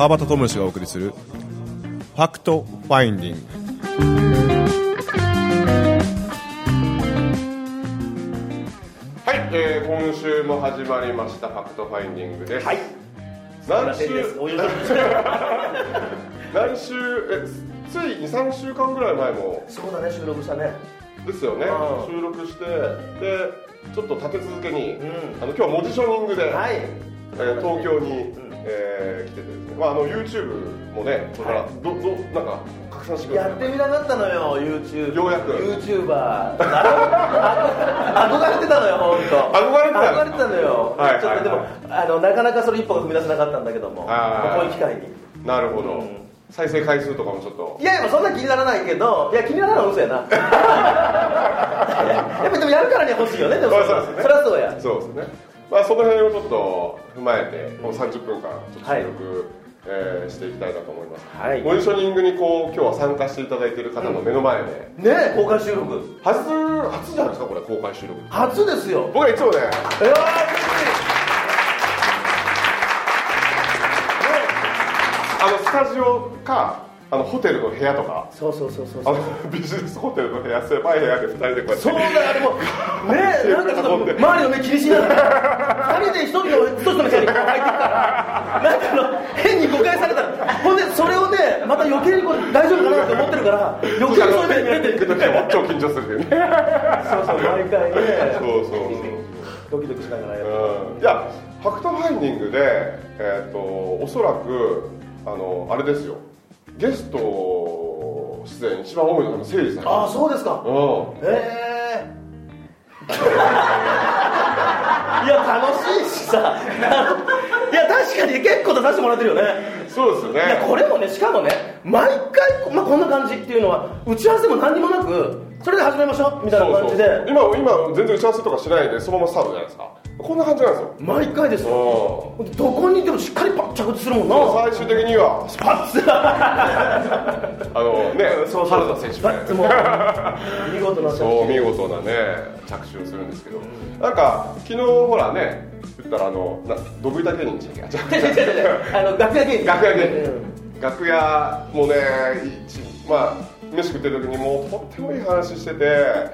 川端知義がお送りするファクトファインディングはい、えー、今週も始まりましたファクトファインディングです。はい。何週 何週えつい2、3週間ぐらい前もそうだね、収録したね。ですよねうん収録してでちょっと立て続けに、んあの今日は文字ショニングで、はい。えー東京に、んえー来ててですね、まあ、あの YouTube もねこれから、はいどどなんか拡散してくださいやってみなかったのよ、YouTube。ようやく YouTuber。あ憧れてたのよ、本当。憧れてた憧れてたのよ。はいはいちょっとでも、あの、なかなかそれ一歩が踏み出せなかったんだけども、はいこういう機会に。なるほど、うん再生回数とかもちょっといやいや、そんな気にならないけど、いや、気にならないの嘘やな。やっぱでもやるからには欲しいよね、でもまあそうですねそりゃそうや。そうですねまあその辺をちょっと踏まえてもう30分間ちょっと収録、えーしていきたいなと思います、はい。モニショニングにこう今日は参加していただいている方の目の前で、ね公開収録。初初じゃないですかこれ公開収録。初ですよ。僕はいつもね。いやー、嬉しい。あのスタジオかあのホテルの部屋とか。そうそうそうそう。あのビジネスホテルの部屋狭い部屋で2人でこうやって。そうだよ、でも、ね なんかちょっと周りの目気にしながら、二人で一人の、一つの部屋にこう入っていくから、なんかあの、変に誤解されたら、ほんで、それをね、また余計にこれ大丈夫かなって思ってるから、余計にそういう目で見られてる。行く時は超緊張するっていうねそうそう、毎回ね、そうそうドキドキしながらやってうんいやファクトファインディングで、えー、とおそらくあのあれですよゲスト出演一番多いのが誠司さんああ、そうですか。うんへえ。いや、楽しいしさ、いや、確かに結構出させてもらってるよね。そうですよね。いやこれもねしかもね毎回、まあ、こんな感じっていうのは打ち合わせも何にもなくそれで始めましょうみたいな感じでそう。そう今今全然打ち合わせとかしないでそのままスタートじゃないですか。こんな感じなんですよ。毎回ですよ。うん。どこにいてもしっかりパッ着地するもんな。最終的には。パッツ あのねそうそう。原田選手みたいなパッツも。見事なそう見事なね着手をするんですけど、なんか昨日ほらね言ったらあのなどぶ板芸人でしたっけ違う違う違う違う。あの楽屋芸人。楽屋芸人うん。楽屋もね一まあ飯食ってる時にもうとってもいい話してて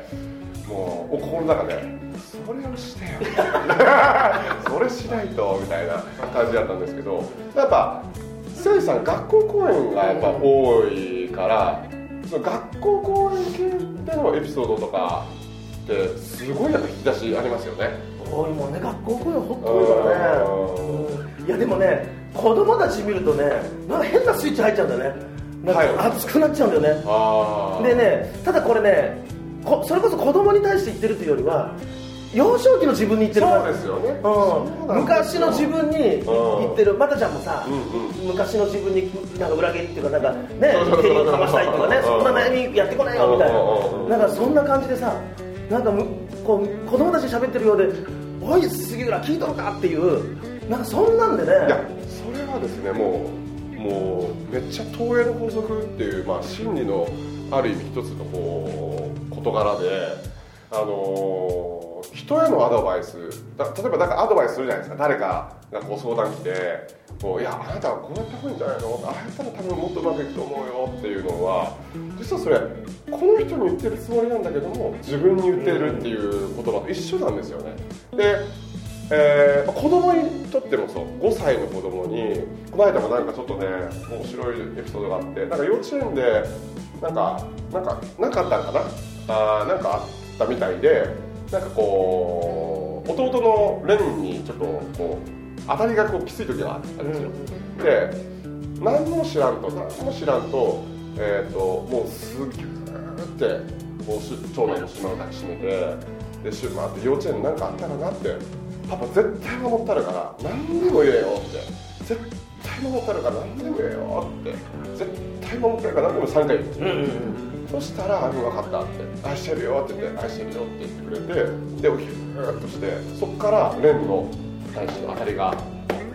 もうお心の中でそれをしてよ。それしないとみたいな感じだったんですけどやっぱ誠司さん学校公演がやっぱ多いからその学校公演系でのエピソードとかってすごいやっぱ引き出しありますよね。多いもんね学校公演ほっと多いからねうん。いやでもね子供たち見るとねなんか変なスイッチ入っちゃうんだよね。なんはい。か熱くなっちゃうんだよね。ああでねただこれねこそれこそ子供に対して言ってるというよりは幼少期の自分に言ってるそうですよ。ねうん、昔の自分に言ってる。またちゃんもさ、うん昔の自分になんか裏切りっていうかなんかねそうそうそう。蹴りをかましたいとかねうん。そんな悩みやってこないよみたいうんうんうんななんかそんな感じでさなんかむこう子供たちに喋ってるようで「おい杉浦聞いとるか?」っていう。なんかそんなんでねはですねもうもうめっちゃ投影の法則っていう、まあ、心理のある意味一つのこう事柄であのー人へのアドバイスだ例えばなんかアドバイスするじゃないですか誰かがこう相談来てこういやあなたはこうやった方がいいんじゃないの？ああやったら多分もっとうまくいくと思うよっていうのは実はそれこの人に言ってるつもりなんだけども自分に言ってるっていう言葉と一緒なんですよね。でえー、子供にとってもそう5歳の子供にこの間もなんかちょっとね面白いエピソードがあってなんか幼稚園でなんかなんかなんかあったんかな？あーなんかあったみたいでなんかこう弟のレンにちょっとこう当たりがこうきつい時があったんですよ、で何も知らんと何も知らんと,、えー、ともうすぎゅーってこうし長男の島を抱きしめてでしまあ、幼稚園に何かあったかなってパパ絶対守ったるから何でも言えよって。絶対守ったるから何でも言えよって。絶対守ってるから何でも3回言うんですよ、うんうん。そしたら「あ分かった」って「愛してるよ」って言って「愛してるよ」って言ってくれてでおひゅーっとしてそこからレンの大地の当たりが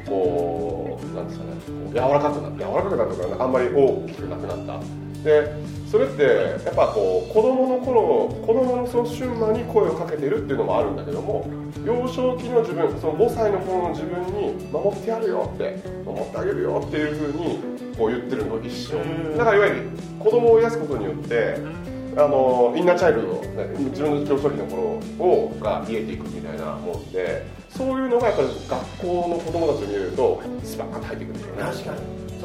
こうなんですかね柔らかくなって柔らかくなったからあんまり大きくなくなったでそれってやっぱこう子供の頃子供のその瞬間に声をかけてるっていうのもあるんだけども幼少期の自分その5歳の頃の自分に守ってやるよって守ってあげるよっていうふうにこう言ってるのと一緒。だからいわゆる子供を癒すことによってあのインナーチャイルドね自分の幼少期の頃をが見えていくみたいなもんでそういうのがやっぱり学校の子供たちを見るとスパーンと入ってくるんですよね。確か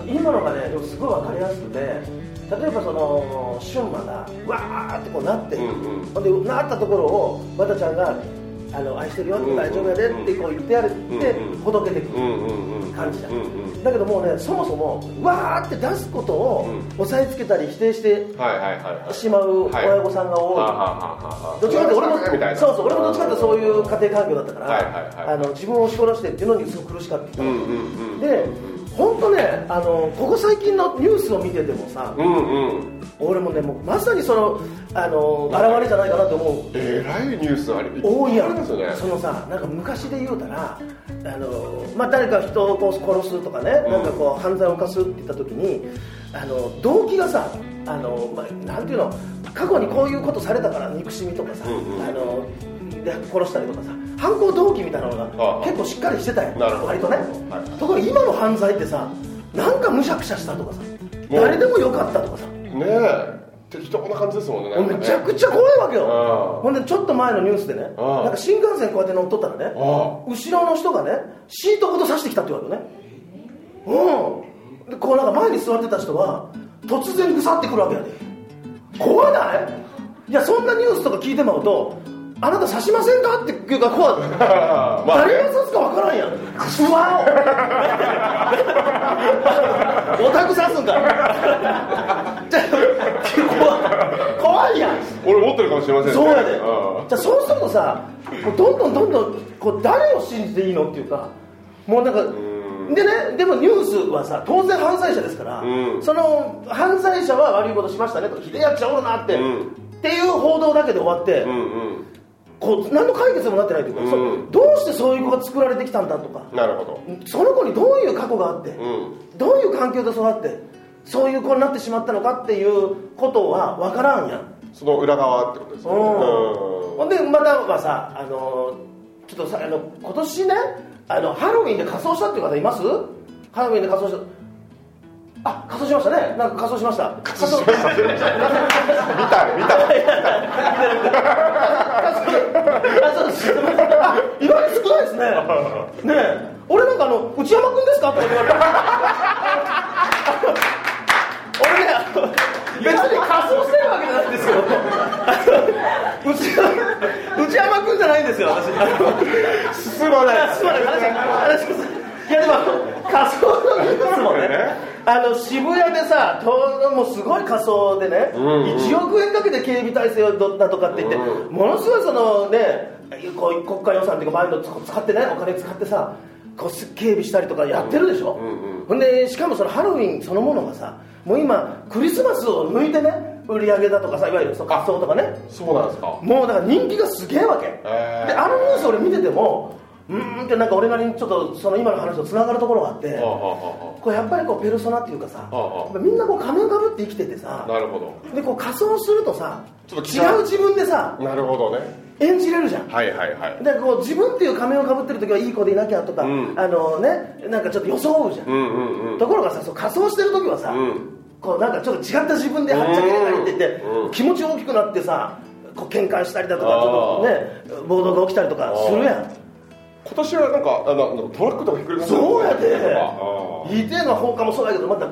に。今のがねでもすごい分かりやすくて例えばその春馬がわーってこうなって、うんうん。ほんでなったところを和田ちゃんがあの愛してるようん大丈夫やでってこう言ってやるってうんうん。ほどけてくる感じじゃんうんうん。だけどもうねそもそもわーって出すことをうん。押さえつけたり否定してしまう親御さんが多い、はあはあはあはあ。どっちかって俺もそうそう俺もどっちかっていうとそういう家庭環境だったから、はいはいはいあの自分を押し殺してっていうのにすごく苦しかった、うんうんうん。で本当ねあのここ最近のニュースを見ててもさ、うんうん。俺もねもうまさにそのあの現れじゃないかなと思う。えらいニュースあり。多いやん。ね。そのさなんか昔で言うたらあの、まあ、誰か人を殺すとかね、うん。なんかこう犯罪を犯すって言った時にあの動機がさあの、まあ、なんていうの過去にこういうことされたから憎しみとかさ、うんうん。あので殺したりとかさ犯行動機みたいなのあがあ結構しっかりしてたよ割とね、はい。ところが今の犯罪ってさなんかむしゃくしゃしたとかさ誰でもよかったとかさ。ねえ。適当な感じですもんねね。めちゃくちゃ怖いわけよ。ほんでちょっと前のニュースでねなんか新幹線こうやって乗っとったらねあ後ろの人がねシートごと刺してきたって言われるね。うん。でこうなんか前に座ってた人は突然ぐさってくるわけやで。怖ない？いやそんなニュースとか聞いてまうとあなた刺しませんか？っていうか怖いあまあ誰が刺すかわからんやん。うわお。オタク刺すんか。怖いやん。俺持ってるかもしれませんね。そうやで。うん。じゃあそうするとさどんどんどんどんこう誰を信じていいのっていうかもうなんかん。でねでもニュースはさ当然犯罪者ですから、うん。その犯罪者は悪いことしましたねとかひでやっちゃおるなって、うん。っていう報道だけで終わって、うんうんこう何の解決にもなってないというか、そうんどうしてそういう子が作られてきたんだとか。なるほど。その子にどういう過去があって、うん。どういう環境で育ってそういう子になってしまったのかっていうことは分からんやん。その裏側ってことですよねほんでまたはさあのちょっとさあの今年ねあのハロウィンで仮装したっていう方います？ハロウィンで仮装したあ仮装しましたね。なんか仮装しました。仮装。見た見た。あそうですあ意外に少ないですねねえ俺なんかあの内山君ですかとか言われた。俺ね別に仮装してるわけじゃないんですよ内山内山君じゃないんですよ私進まないすまない話話いやでも仮装のニュースもね。あの渋谷でさちょうどもうすごい仮装でね、んうん。1億円かけて警備体制をだとかって言って、うん。ものすごいそのねこう国家予算っていうかバイト使ってねお金使ってさこう警備したりとかやってるでしょ、うんうん。ほんでしかもそのハロウィンそのものがさもう今クリスマスを抜いてね売り上げだとかさいわゆるその仮装とかね。そうなんですか。もうだから人気がすげえわけ、へー。であのニュース俺見ててもうーんってなんか俺なりにちょっとその今の話とつながるところがあって、こうやっぱりこうペルソナっていうかさ、みんなこう仮面かぶって生きててさあなるほど。でこう仮装するとさちょっと違う違う自分でさなるほどね。演じれるじゃん。はいはいはい。でこう自分っていう仮面をかぶってる時はいい子でいなきゃとか、うん。あのねなんかちょっと装うじゃん、うんうんうん。ところがさそう仮装してる時はさ、うん。こうなんかちょっと違った自分ではっちゃけたりって言って、うん気持ち大きくなってさこう喧嘩したりだとかちょっとね暴動が起きたりとかするやん今年はなんかあのトラックとかひっくり返そうやで。あいての放火もそうやけどまた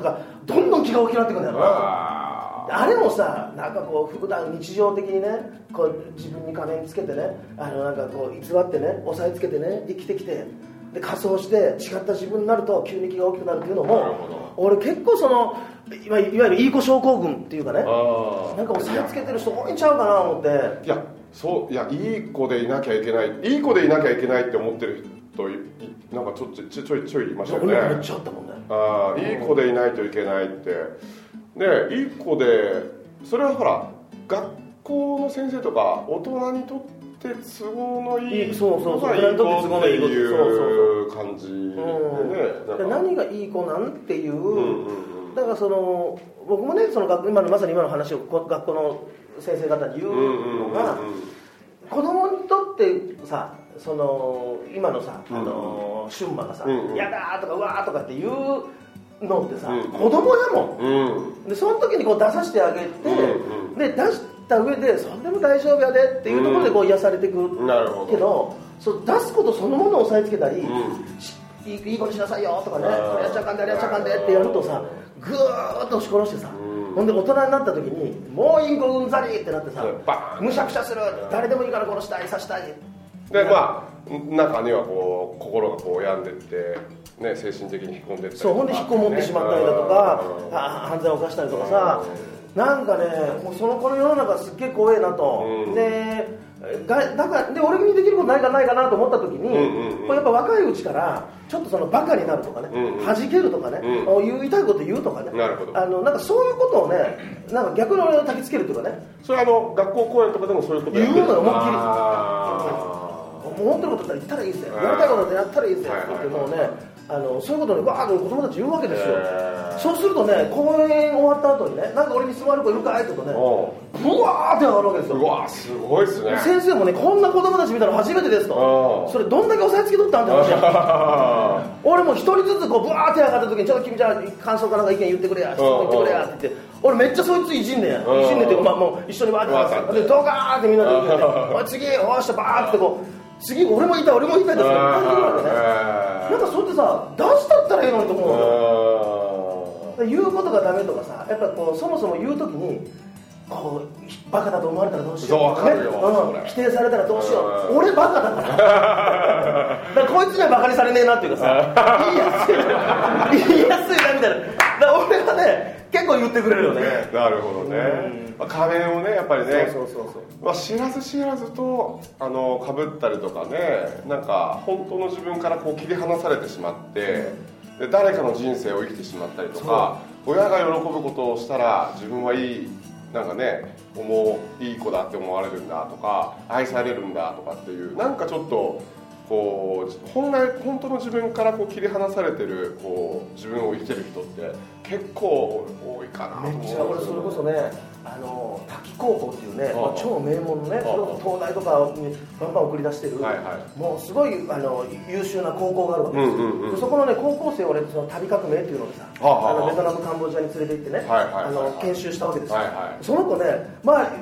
どんどん気が大きくなってくるんだよなああれもさなんかこう普段日常的にねこう自分に仮面つけてねあのなんかこう偽ってね押さえつけてね生きてきてで仮装して違った自分になると急に気が大きくなるっていうのもほ俺結構そのいわいわゆるいい子症候群っていうかねあなんか押さえつけてる人多いんちゃうかな思って。いやそういやいい子でいなきゃいけないいい子でいなきゃいけないって思ってる人いなんかちょちょちょちょいちょいいましたよね。俺めっちゃあったもんね。ああいい子でいないといけないって。でいい子でそれはほら学校の先生とか大人にとって都合のいいいいそうそうそうのがいい子っていう感じでね何がいい子なんっていう、だからその僕もねその学今のまさに今の話をこ学校の先生方に言うのが、子供にとってさその今のさ、あの春馬がさうんうん「やだ!」とか「うわー」とかって言うのってさ、うん子供だもん。うん。でその時にこう出させてあげて、うんうん。で出した上でそんでも大丈夫やでっていうところでこう癒されていくなるほど。けどそう出すことそのものを押さえつけたり、ん。しいいいい子にしなさいよとかねあーこれやっちゃあかんであれやっちゃあかんでってやるとさぐーっと押し殺してさ、うん。ほんで大人になった時にもうインコうんざりってなってさむしゃくしゃする。誰でもいいから殺したい刺したい。でまあ中にはこう心がこう病んでって、ね、精神的に引っ込んでそうほんで引っこもってしまったりだとか、犯罪を犯したりとかさ、なんかねもうその頃世の中すっげえ怖えなと、うん。でがだからで俺にできることないかないかなと思った時に、んうんうんこれやっぱ若いうちからちょっとそのバカになるとかね、うんうん弾けるとかね、う言いたいこと言うとかねあのなんかそういうことをねなんか逆に俺を焚きつけるというかね。それはあの学校公演とかでもそういうことやってる言うのよ思いっきり。あ思ってることだったら言ったらいいですよ。うんやりたいことだったらやったらいいですよって言ってもうねあのそういうことにわーっと子供たち言うわけですよ。そうするとね公演終わった後にねなんか俺に座る子いるかいとかねーおブワーって上がるわけですよ。ううわすごいっすね。先生もねこんな子供たち見たの初めてですと。うんそれどんだけ押さえつけとったんって話や。あ 俺も一人ずつこうブワーって上がった時にちょっと君じゃあ感想かなんか意見言ってくれや言ってくれやって言って。俺めっちゃそいついじんねんうん。いじんねんっていうかまあもう一緒にわーってでドカーってみんなで言っててうんおい次おーしてバーってこう次俺もいた俺もいたってそれ感じるわけねなんかそうやってさ出したったらいいのにと思うの言うことがダメとかさやっぱこうそもそも言う時にこうバカだと思われたらどうしようかね。うん。否定されたらどうしよう。うん。俺バカだから。だからこいつにはバカにされねえなっていうかさ。言いやすい。な言いやすいなみたいな結構言ってくれるよね。なるほどね、まあ、仮面をねやっぱりね。そうそうそうそう。まあ、知らず知らずとあの被ったりとかねなんか本当の自分からこう切り離されてしまってで誰かの人生を生きてしまったりとか親が喜ぶことをしたら自分はいいなんかね思ういい子だって思われるんだとか愛されるんだとかっていうなんかちょっとこう本来本当の自分からこう切り離されてるこう自分を生きてる人って結構多いかな。めっちゃ俺それこそねあの滝高校っていうね、ああ。まあ超名門のねそれこそ東大とかにバンバン送り出してる、はいはもうすごいあの優秀な高校があるわけですよ、うんうんそこのね高校生を俺その旅革命っていうのでさ、あのベトナムカンボジアに連れて行ってね、はいはいはい。はいあの研修したわけですよ、はいはい。その子ねまあ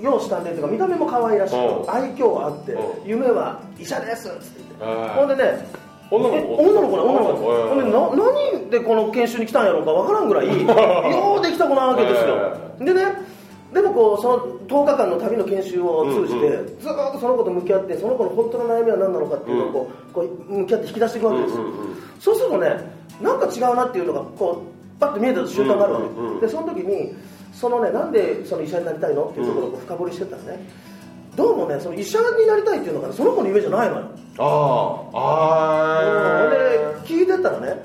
容姿端麗というか見た目も可愛らしくうん。愛嬌はあってうん。夢は医者ですっつって言って。うん。ほんでね女の子？え女の子ね女の子うんな何でこの研修に来たんやろうかわからんぐらい ようできた子なわけですよ。でねでもこうその10日間の旅の研修を通じて、うんずーっとその子と向き合ってその子の本当の悩みは何なのかっていうのをこう,、こう向き合って引き出していくわけですよ、うんうんうん。そうするとねなんか違うなっていうのがこうパッと見えた瞬間があるわけ、うんうん。うんでその時にそのねなんでその医者になりたいの？っていうところを深掘りしてったらねどうもねその医者になりたいっていうのがねその子の夢じゃないのよ。あああで聞いてったらね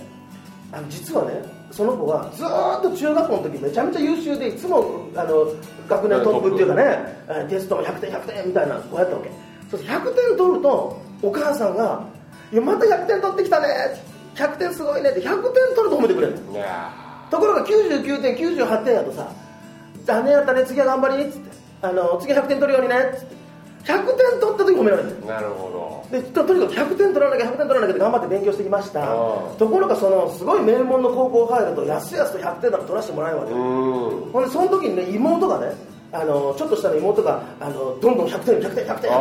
あの実はねその子はずーっと中学校の時めちゃめちゃ優秀でいつもあの学年トップっていうかねえテストも100点100点みたいな子やったわけ。そうすると100点取るとお母さんが「いやまた100点取ってきたね100点すごいね」って100点取ると褒めてくれるところが99点98点やとさ「残念やったね次は頑張り」っつってあの次は100点取るようにねっつって100点取った時褒められるーなるほでととにかく100点取らなきゃ100点取らなきゃって頑張って勉強してきましたうん。ところがそのすごい名門の高校入るとやすやすと100点なんか取らせてもらえるわけ。ほんでその時にね妹がねあのちょっとしたら妹があのどんどん100点100点100点100点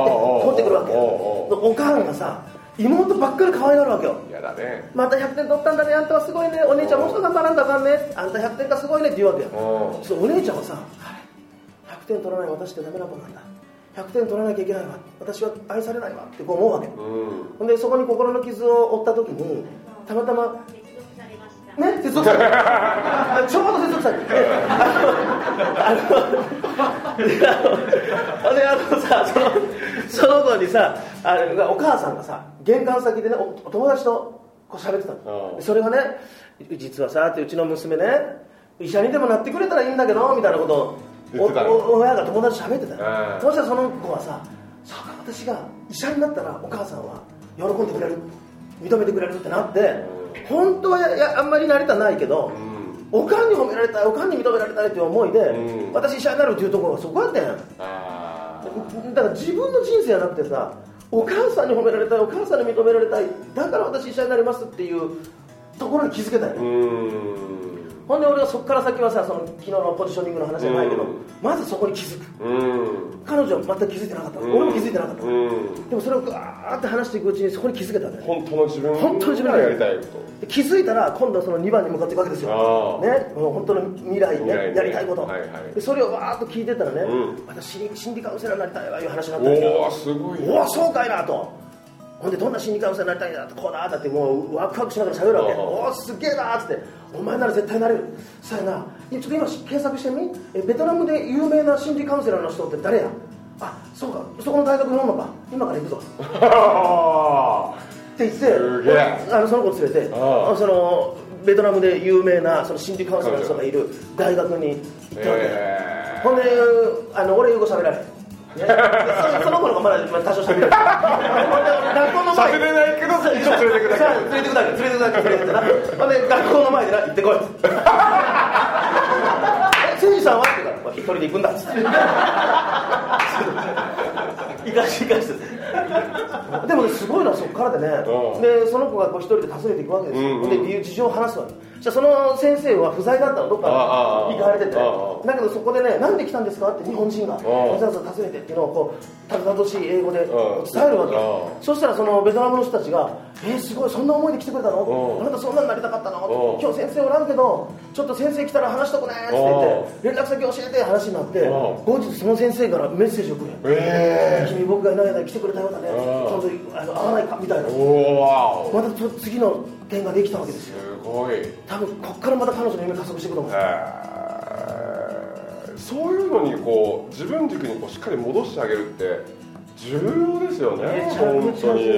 取ってくるわけおうおかんがさ妹ばっかり可愛がるわけよ。やだね。また100点取ったんだねあんたはすごいね。お姉ちゃんもうちょっと頑張らんとあかんね。あんた100点がすごいねって言うわけよ。お姉ちゃんはさはい100点取らない私ってダメな子なんだ100点取らなきゃいけないわ。私は愛されないわ。ってこう思うわけ。うん。ほんでそこに心の傷を負った時にたまたまね接続された。ちょうど接続されてあの あのであのであのさそのその子にさあのお母さんがさ玄関先でねおお友達とこう喋ってたの。うんそれがね実はさってうちの娘ね医者にでもなってくれたらいいんだけどみたいなことを言ってたのおお親が友達と喋ってたのうん。そしたらその子はさ私が医者になったらお母さんは喜んでくれる認めてくれるってなって本当はややあんまりなりたないけどおかんに褒められたいおかんに認められたいっていう思いで、うん。私医者になるっていうところがそこやったんだから自分の人生じゃなくてさお母さんに褒められたいお母さんに認められたいだから私医者になりますっていうところに気づけたよね、ほんで俺はそこから先はさその昨日のポジショニングの話じゃないけど、うん。まずそこに気づく。うん。彼女は全く気づいてなかった、うん。俺も気づいてなかった、うん。でもそれをガーって話していくうちにそこに気づけたね本当の自分本当の自分がやりたいこで気づいたら今度はその2番に向かっていくわけですよ。ね、もう本当の未来ねね。やりたいこと、はいはい。でそれをわーっと聞いてたらね、うん。私心理心理カウンセラーになりたいわいう話になっとたんですよおおすごいおおそうかいなとほんでどんな心理カウンセラーになりたいんだってこうだだってもうワクワクしながら喋るわけ。おおすげえなーっつって。お前なら絶対なれる。そうやなちょっと今検索してみ？えベトナムで有名な心理カウンセラーの人って誰や？あそうか。そこの大学におんのか。今から行くぞ。って言ってあのその子連れてああ。そのベトナムで有名なその心理カウンセラーの人がいる大学に行ったわけ、え。ほんであの俺英語喋られそ その子の方がまだ多少喋れるほんで学校の前喋れないけど一応連れてくだけ連れて。くだけ連れてくだけ連れてくだけほんで学校の前でな行ってこいえ 誠司さんはって言うから一人で行くんだっつって。行かして行かしてでもねすごいのはそこからでね、うん。でその子がこう一人で訪ねていくわけですよ、うんうん。で理由事情を話すわけ。じゃあその先生は不在だったのどっかああああ行かれてて。だけどそこでねなんで来たんですかって日本人がわざわざ訪ねてっていうのをこうたどたどしい英語でうん。伝えるわけあそしたらそのベトナムの人たちが「えー、すごいそんな思いで来てくれたの？うん。あなたそんなになりたかったの？うん。今日先生おらんけどちょっと先生来たら話しとくね」って言って連絡先教えて話になってうん。後日その先生からメッセージをくれえ君僕がいない間に来てくれたようだね。うん。今度あの会わないか？みたいな。ー、おお。また次の点ができたわけですよ。すごい。多分こっからまた彼女の夢加速していくと思う。えー。そういうのにこう自分軸にこうしっかり戻してあげるって重要ですよね。めちゃくちゃ本当に、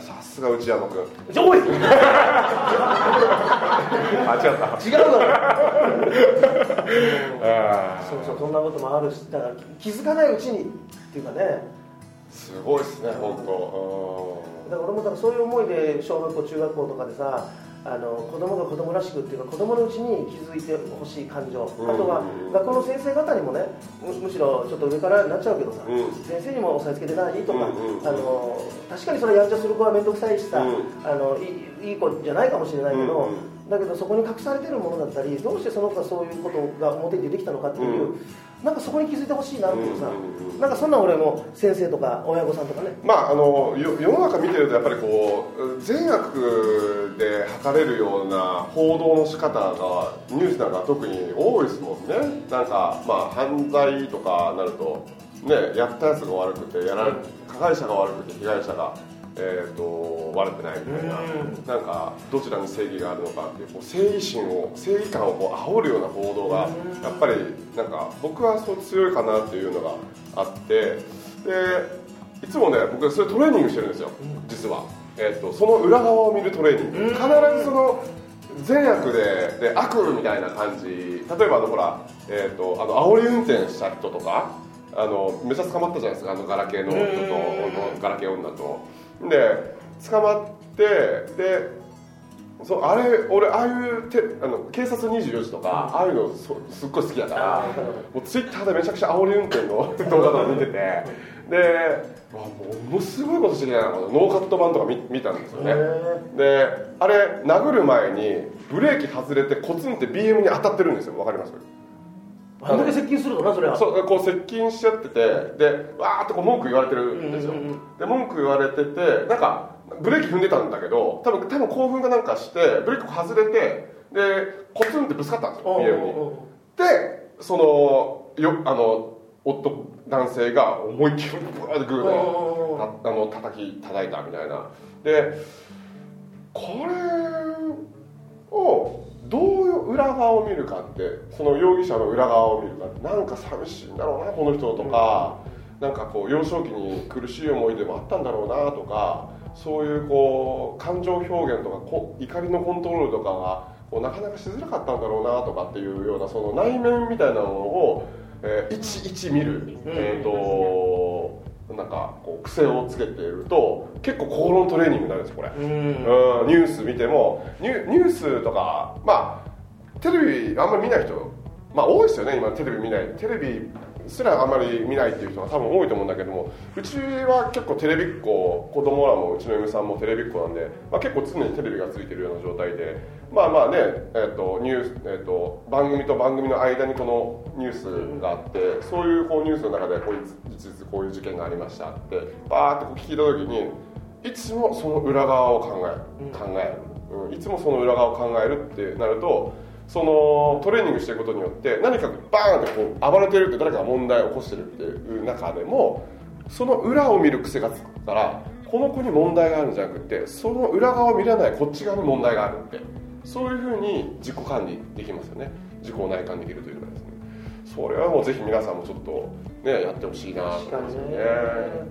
さすが内山君おい！違 うあ違ったからえそうそうそんなこともあるしだから気づかないうちにっていうかね。ーすごいですね本当。だから俺もだからそういう思いで小学校中学校とかでさあの子供が子供らしくっていうか子供のうちに気づいてほしい感情、うん。あとは学校の先生方にもねむむしろちょっと上からになっちゃうけどさ、うん。先生にも押さえつけてない？とか、うんうんあの確かにそれやんちゃする子は面倒くさいしさ、うん。あのいい子じゃないかもしれないけど、だけどそこに隠されてるものだったりどうしてその子がそういうことが表に出てきたのかっていう、うん。なんかそこに気づいてほしいなっていうさ、うんうんうんなんかそんな俺も先生とか親御さんとかね。まああのよ世の中見てるとやっぱりこう善悪で測れるような報道の仕方がニュースなんか特に多いですもんね。なんかまあ犯罪とかなるとねやったやつが悪くてやられ加害者が悪くて被害者がえー、と悪くないみたいな、なんかどちらに正義があるのかっていうこう正義心を正義感をこう煽るような報道がやっぱりなんか僕はそう強いかなっていうのがあってでいつもね僕それトレーニングしてるんですよ実は、えー、とその裏側を見るトレーニング。必ずその善悪でで悪みたいな感じ例えばあのほら、えー、とあの煽り運転した人とかあのめっちゃ捕まったじゃないですかあのガラケーの人とガラケー女とで捕まってでそうあれ俺ああいうてあの警察24時とか、ああいうのそすっごい好きだからもうツイッターでめちゃくちゃ煽り運転の 動画とか見ててでわものすごいことしてきたなノーカット版とか見見たんですよね。であれ殴る前にブレーキ外れてコツンって BM に当たってるんですよ。わかります？あんだけ接近するとなそれはそうこう接近しちゃっててでわーってこう文句言われてるんですよ、で文句言われててなんかブレーキ踏んでたんだけど多分多分興奮がなんかしてブレーキ外れてでコツンってぶつかったんですよ BM に。でそのよあの夫男性が思いっきりブワーってグーであの叩き叩いたみたいな。でこれをどういう裏側を見るかってその容疑者の裏側を見るかってなんか寂しいんだろうなこの人とか、なんかこう幼少期に苦しい思い出もあったんだろうなとかそういうこう感情表現とかこ怒りのコントロールとかがこうなかなかしづらかったんだろうなとかっていうようなその内面みたいなものを、えー、いちいち見る、えー、となんかこう癖をつけていると結構心のトレーニングになるんですこれ、うん。うんニュース見ても。ニュニュースとかまあテレビあんまり見ない人まあ多いですよね今テレビ見ない。テレビすらあまり見ないっていう人が多分多いと思うんだけどもうちは結構テレビっ子子供らもうちの嫁さんもテレビっ子なんで、まあ、結構常にテレビがついてるような状態でまあまあね、えっとニュースえっと番組と番組の間にこのニュースがあってそういうこうニュースの中でこういう実実こういう事件がありましたってバーってこう聞いた時にいつもその裏側を考える考える、うん、いつもその裏側を考えるってなるとそのトレーニングしていくことによって何かバーンってこう暴れてるって誰かが問題を起こしてるっていう中でもその裏を見る癖がつくからこの子に問題があるんじゃなくてその裏側を見れないこっち側に問題があるってそういうふうに自己管理できますよね。自己を内観できるというかですね。それはもうぜひ皆さんもちょっとねやってほしいなと思いますよね。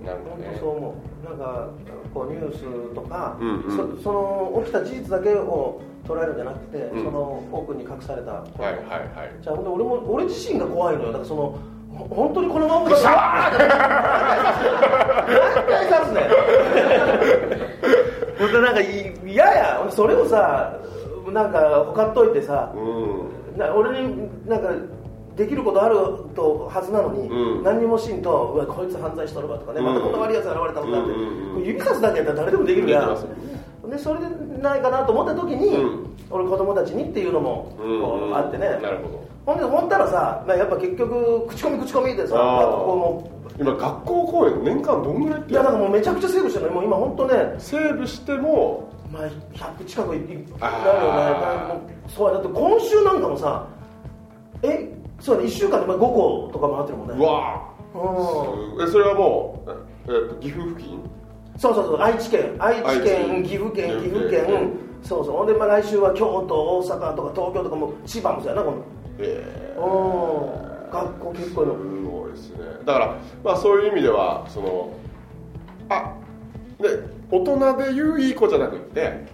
なんか本ね当そう思う。なんかこうニュースとか、うんうん。そその起きた事実だけを捉えるんじゃなくて、うん。その奥に隠されたこと、はいはいはい。じゃあほんで俺も俺自身が怖いのよ。だからそのほ本当にこのままでさあ何回刺すね 本当なんかい嫌や。それをさなんかほかっといてさうん。な俺になんかできることあるとはずなのに、うん。何にもしんとうわこいつ犯罪しとるわとかね、うん。またこんな悪いやつ現れたのかって、うんうんうん指さすだけやったら誰でもできるやん。できますでそれでないかなと思った時に、うん。俺子供たちにっていうのもこうんうあってね、なるほど。ほんでほんたらさまあやっぱ結局口コミ口コミでさこうも。今学校公演年間どんぐらいっうていやだからもうめちゃくちゃセーブしてるの。もう今本当ねセーブしてもまあ、100近くいいなるよね。あそうだって今週なんかもさえそうだね1週間でまあ5個とか回ってるもんね。うわうん。えそれはもうええっと岐阜付近？そうそうそう愛知県愛知愛県。知岐阜県岐岐阜県。そうそう。ほんでまあ来週は京都大阪とか東京とかも千葉もそうやなこのええうん。学校結構のすごいですね。だからまあそういう意味ではそのあで大人で言ういい子じゃなくって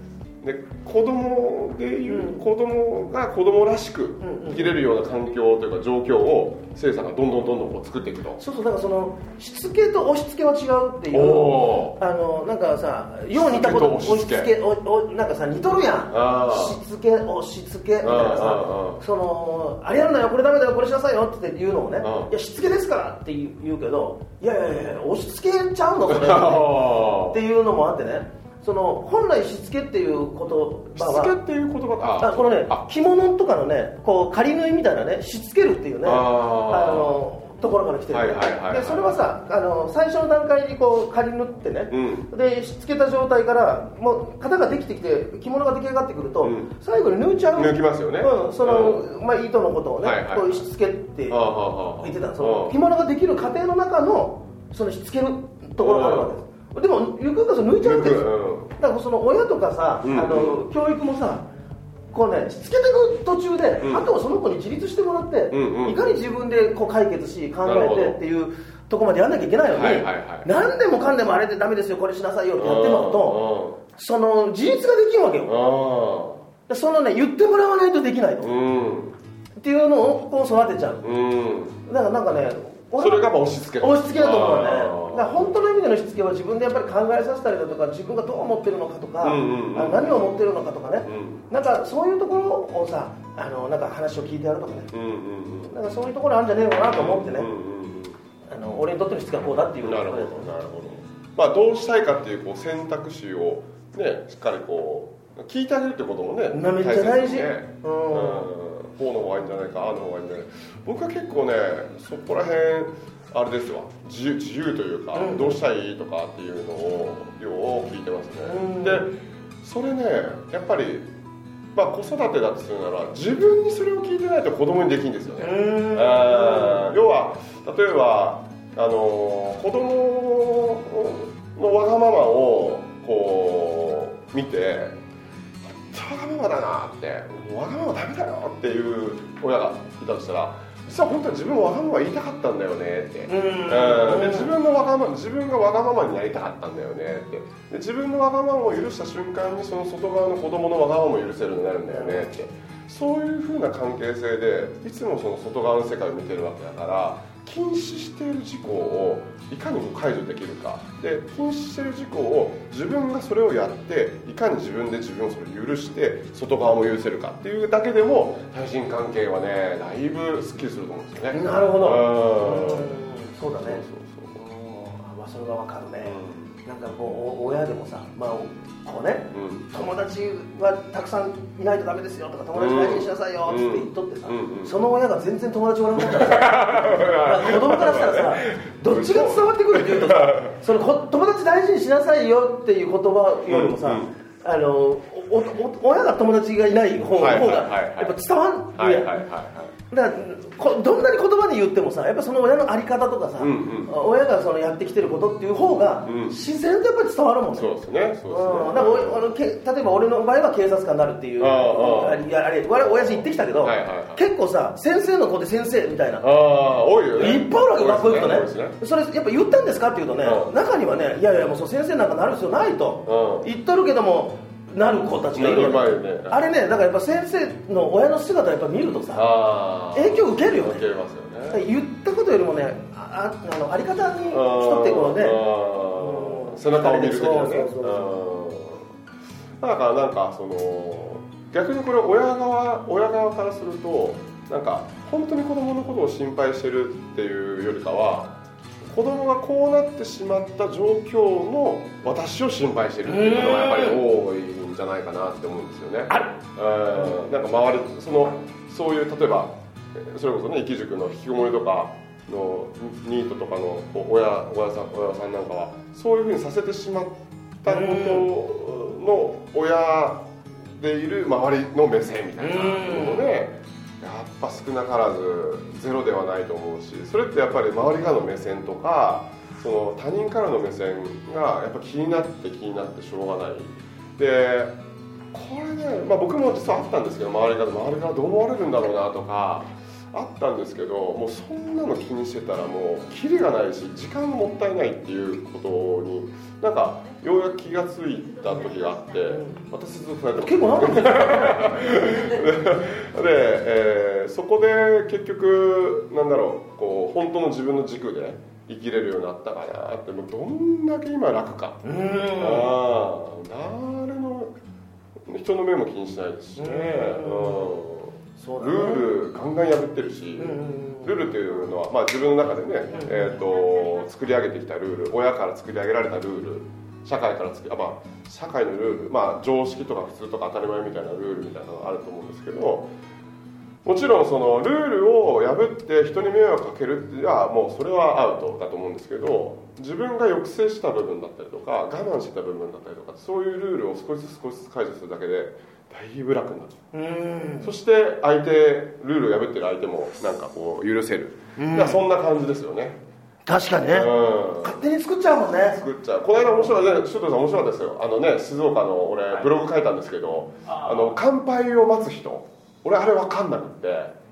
で子供で言う、うん。子供が子供らしく生きれるような環境というか状況をせいさんがどんどんどんどんこう作っていくと。そうそうだからそのしつけと押し付けは違うっていうおあのなんかさよう似たこと押し付け。おおなんかさ似とるやん。しつけ押し付けみたいなさそのあれやるなよこれダメだよこれしなさいよって言うのをねいやしつけですからって言うけどいやいやいや押し付けちゃうのそれあっていうのもあってね その本来しつけっていう言葉はしつけっていう言葉があこのねあ。着物とかのねこう仮縫いみたいなねしつけるっていうねあのところから来てる、でそれはさあの最初の段階にこう仮縫ってね、うん。でしつけた状態からもう型ができてきて着物が出来上がってくると、うん。最後に縫っちゃう？抜きますよね。うん、その、まあ、糸のことをね、はいはい。こうしつけって言ってた。そあのあ着物ができる過程の中のそのしつけるところがあるわけですでもゆくゆくは抜いちゃうわけですよ。だからその親とかさ、うん。あの教育もさこうねしつけていく途中で、うん。あとはその子に自立してもらって、いかに自分でこう解決し考えてっていうとこまでやんなきゃいけないのに、何でもかんでもあれでダメですよこれしなさいよってやってもらうとその自立ができるわけよ。あそのね言ってもらわないとできないの、っていうのをこう育てちゃう。うん。だからなんかねそれがまあ押し付け押し付けだと思うねだ本当の意味でのしつけは自分でやっぱり考えさせたりだとか自分がどう思ってるのかとか、何を思ってるのかとかね、うなんかそういうところをさあのなんか話を聞いてやるとかね。なんかそういうところあるんじゃねえのかなと思ってね、あの俺にとってのしつけはこうだっていううんなるほどなるほど。まあどうしたいかっていうこう選択肢をねしっかりこう聞いてあげるってこともねなめっちゃ大事。ね。ううん。んこうの方がいいんじゃないかああの方がいいんじゃない僕は結構ねそこら辺あれですわ。自由自由というか、うん。どうしたいとかっていうのをよう聞いてますね、うん。でそれねやっぱりまあ子育てだとするなら自分にそれを聞いてないと子供にできるんですよね、要は例えばあの子供のわがままをこう見てわがままだなってわがままダメだよっていう親がいたとしたら実は本当は自分もわがまま言いたかったんだよねって、うん。うん。で自分のわがまま自分がわがままになりたかったんだよねって。で自分のわがままを許した瞬間にその外側の子供のわがままも許せるようになるんだよねって。そういうふうな関係性でいつもその外側の世界を見てるわけだから禁止している事項をいかにも解除できるか。で禁止している事項を自分がそれをやっていかに自分で自分をそれを許して外側も許せるかっていうだけでも対人関係はねだいぶすっきりすると思うんですよね。なるほど。うん。うんそうだね。そうそうそう。うんあまあそれがわかるね、なんかこうお親でもさまあこうねうん。友達はたくさんいないとダメですよとか友達大事にしなさいよって言っとってさ、うん。うん。その親が全然友達おらなかった。ら さまあ子供からしたらさどっちが伝わってくるっていうとさそのこ友達大事にしなさいよっていう言葉よりもさ、あのおお親が友達がいない方はい方がはいはいはいやっぱ伝わるや。んはいはいはいはいだこどんなに言葉に言ってもさやっぱその親の在り方とかさ、うんうん。親がそのやってきてることっていう方がうん。自然とやっぱり伝わるもんね、そうですねそうですね。うん、だからおあのけ例えば俺の場合は警察官になるっていうあれあれ我々親父言ってきたけど、はいはいはい。結構さ先生の子で先生みたいな。ああ多いよね。いっぱいあるわけ学校行くとね。ね。それやっぱ言ったんですかって言うとね、うん。中にはねいやいやもうそう先生なんかなる必要ないと、うん。言っとるけどもなる子たちがいるね。あれねだからやっぱ先生の親の姿をやっぱ見るとさ影響受けるよね。受けますよね。言ったことよりもねあああのあり方に人ってこうねうん背中を見る的なね。だからなんかその逆にこれ親側親側からするとなんか本当に子供のことを心配してるっていうよりかは子供がこうなってしまった状況の私を心配してるっていうのがやっぱり多いんじゃないかなって思うんですよね。あるうんなんか周りそのそういう例えばえそれこそね生き塾の引きこもりとかのニートとかの親親さん親さんなんかはそういうふうにさせてしまったことの親でいる周りの目線みたいなので。やっぱ少なからずゼロではないと思うしそれってやっぱり周りからの目線とかその他人からの目線がやっぱ気になって気になってしょうがない。でこれね、まあ、僕も実はあったんですけど周りから周りからどう思われるんだろうなとかあったんですけどもうそんなの気にしてたらもうキリがないし時間もったいないっていうことになんかようやく気がついた時があって私ずっとやってます。結構長く で、えーそこで結局なんだろうこう本当の自分の軸で生きれるようになったかなってもうどんだけ今楽か。うん。ああ誰の人の目も気にしないですしね、うんルールガンガン破ってるし、うんルールっていうのは、まあ、自分の中でね、えー、と作り上げてきたルール親から作り上げられたルール社会から作りあ、まあ、社会のルール、まあ、常識とか普通とか当たり前みたいなルールみたいなのがあると思うんですけどもちろんそのルールを破って人に迷惑かけるっていうのはもうそれはアウトだと思うんですけど自分が抑制した部分だったりとか我慢してた部分だったりとかそういうルールを少しずつ少しずつ解除するだけでだいぶ楽になるう。ん。そして相手ルールを破ってる相手もなんかこう許せる、そんな感じですよね。確かにね。うん。勝手に作っちゃうもんね。作っちゃう。この間面白いね首藤さん面白かったですよ。あのね静岡の俺ブログ書いたんですけど、あの乾杯を待つ人。俺あれ分かんなくって。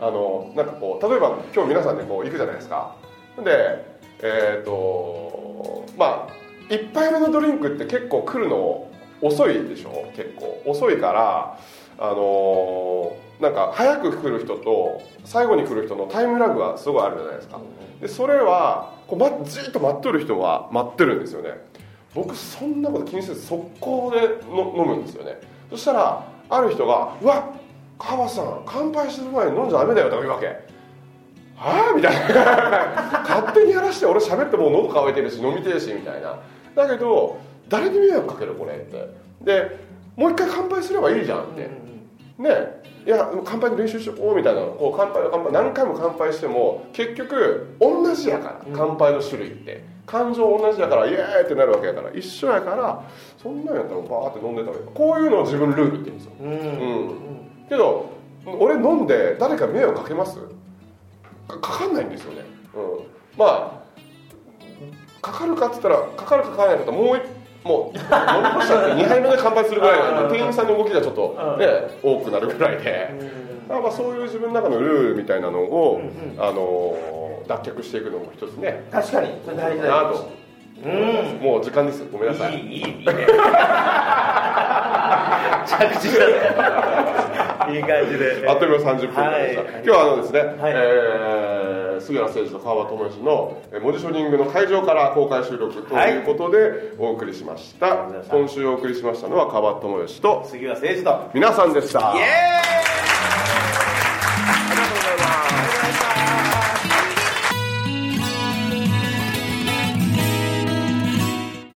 あのなんかこう例えば今日皆さんでこう行くじゃないですか。でえっ、とまあ1杯目のドリンクって結構来るの遅いでしょ？結構。遅いからあのなんか早く来る人と最後に来る人のタイムラグがすごいあるじゃないですか。でそれはこう、ま、じっと待っとる人は待ってるんですよね。僕そんなこと気にせず速攻での飲むんですよね。そしたらある人が「うわ川さん乾杯する前に飲んじゃダメだよ」とか言うわけ。はあみたいな。勝手にやらして俺喋ってもう喉乾いてるし飲みてえしみたいな。だけど誰に迷惑かけるこれって。でもう一回乾杯すればいいじゃんって。ね。いや乾杯の練習しようみたいなこう乾杯乾杯何回も乾杯しても結局同じやから乾杯の種類って。感情同じやからイエーイってなるわけやから一緒やからそんなんやったらバーって飲んでたらこういうのを自分ルールって言うんですよ。うん。うん。けど俺飲んで誰か迷惑かけます？かかかんないんですよね、うん、まあかかるかっつったらかかるかかからないかともう一もう飲み干しちゃって2杯目で乾杯するぐらいなんで店員さんの動きがちょっとね多くなるぐらいで。だからまあそういう自分の中のルールみたいなのをあの脱却していくのも一つね。確かに。それ大事だなよともう時間です。ごめんなさい。いいいいいいね。着地した。ねいい感じで。あっという間30分になりました、はい。今日はあのですね、はい。えー杉浦誠二と川端智之のえーモジショニングの会場から公開収録ということでお送りしました、い今週お送りしましたのは川端智之と杉浦誠二と。皆さんでした。イエーイ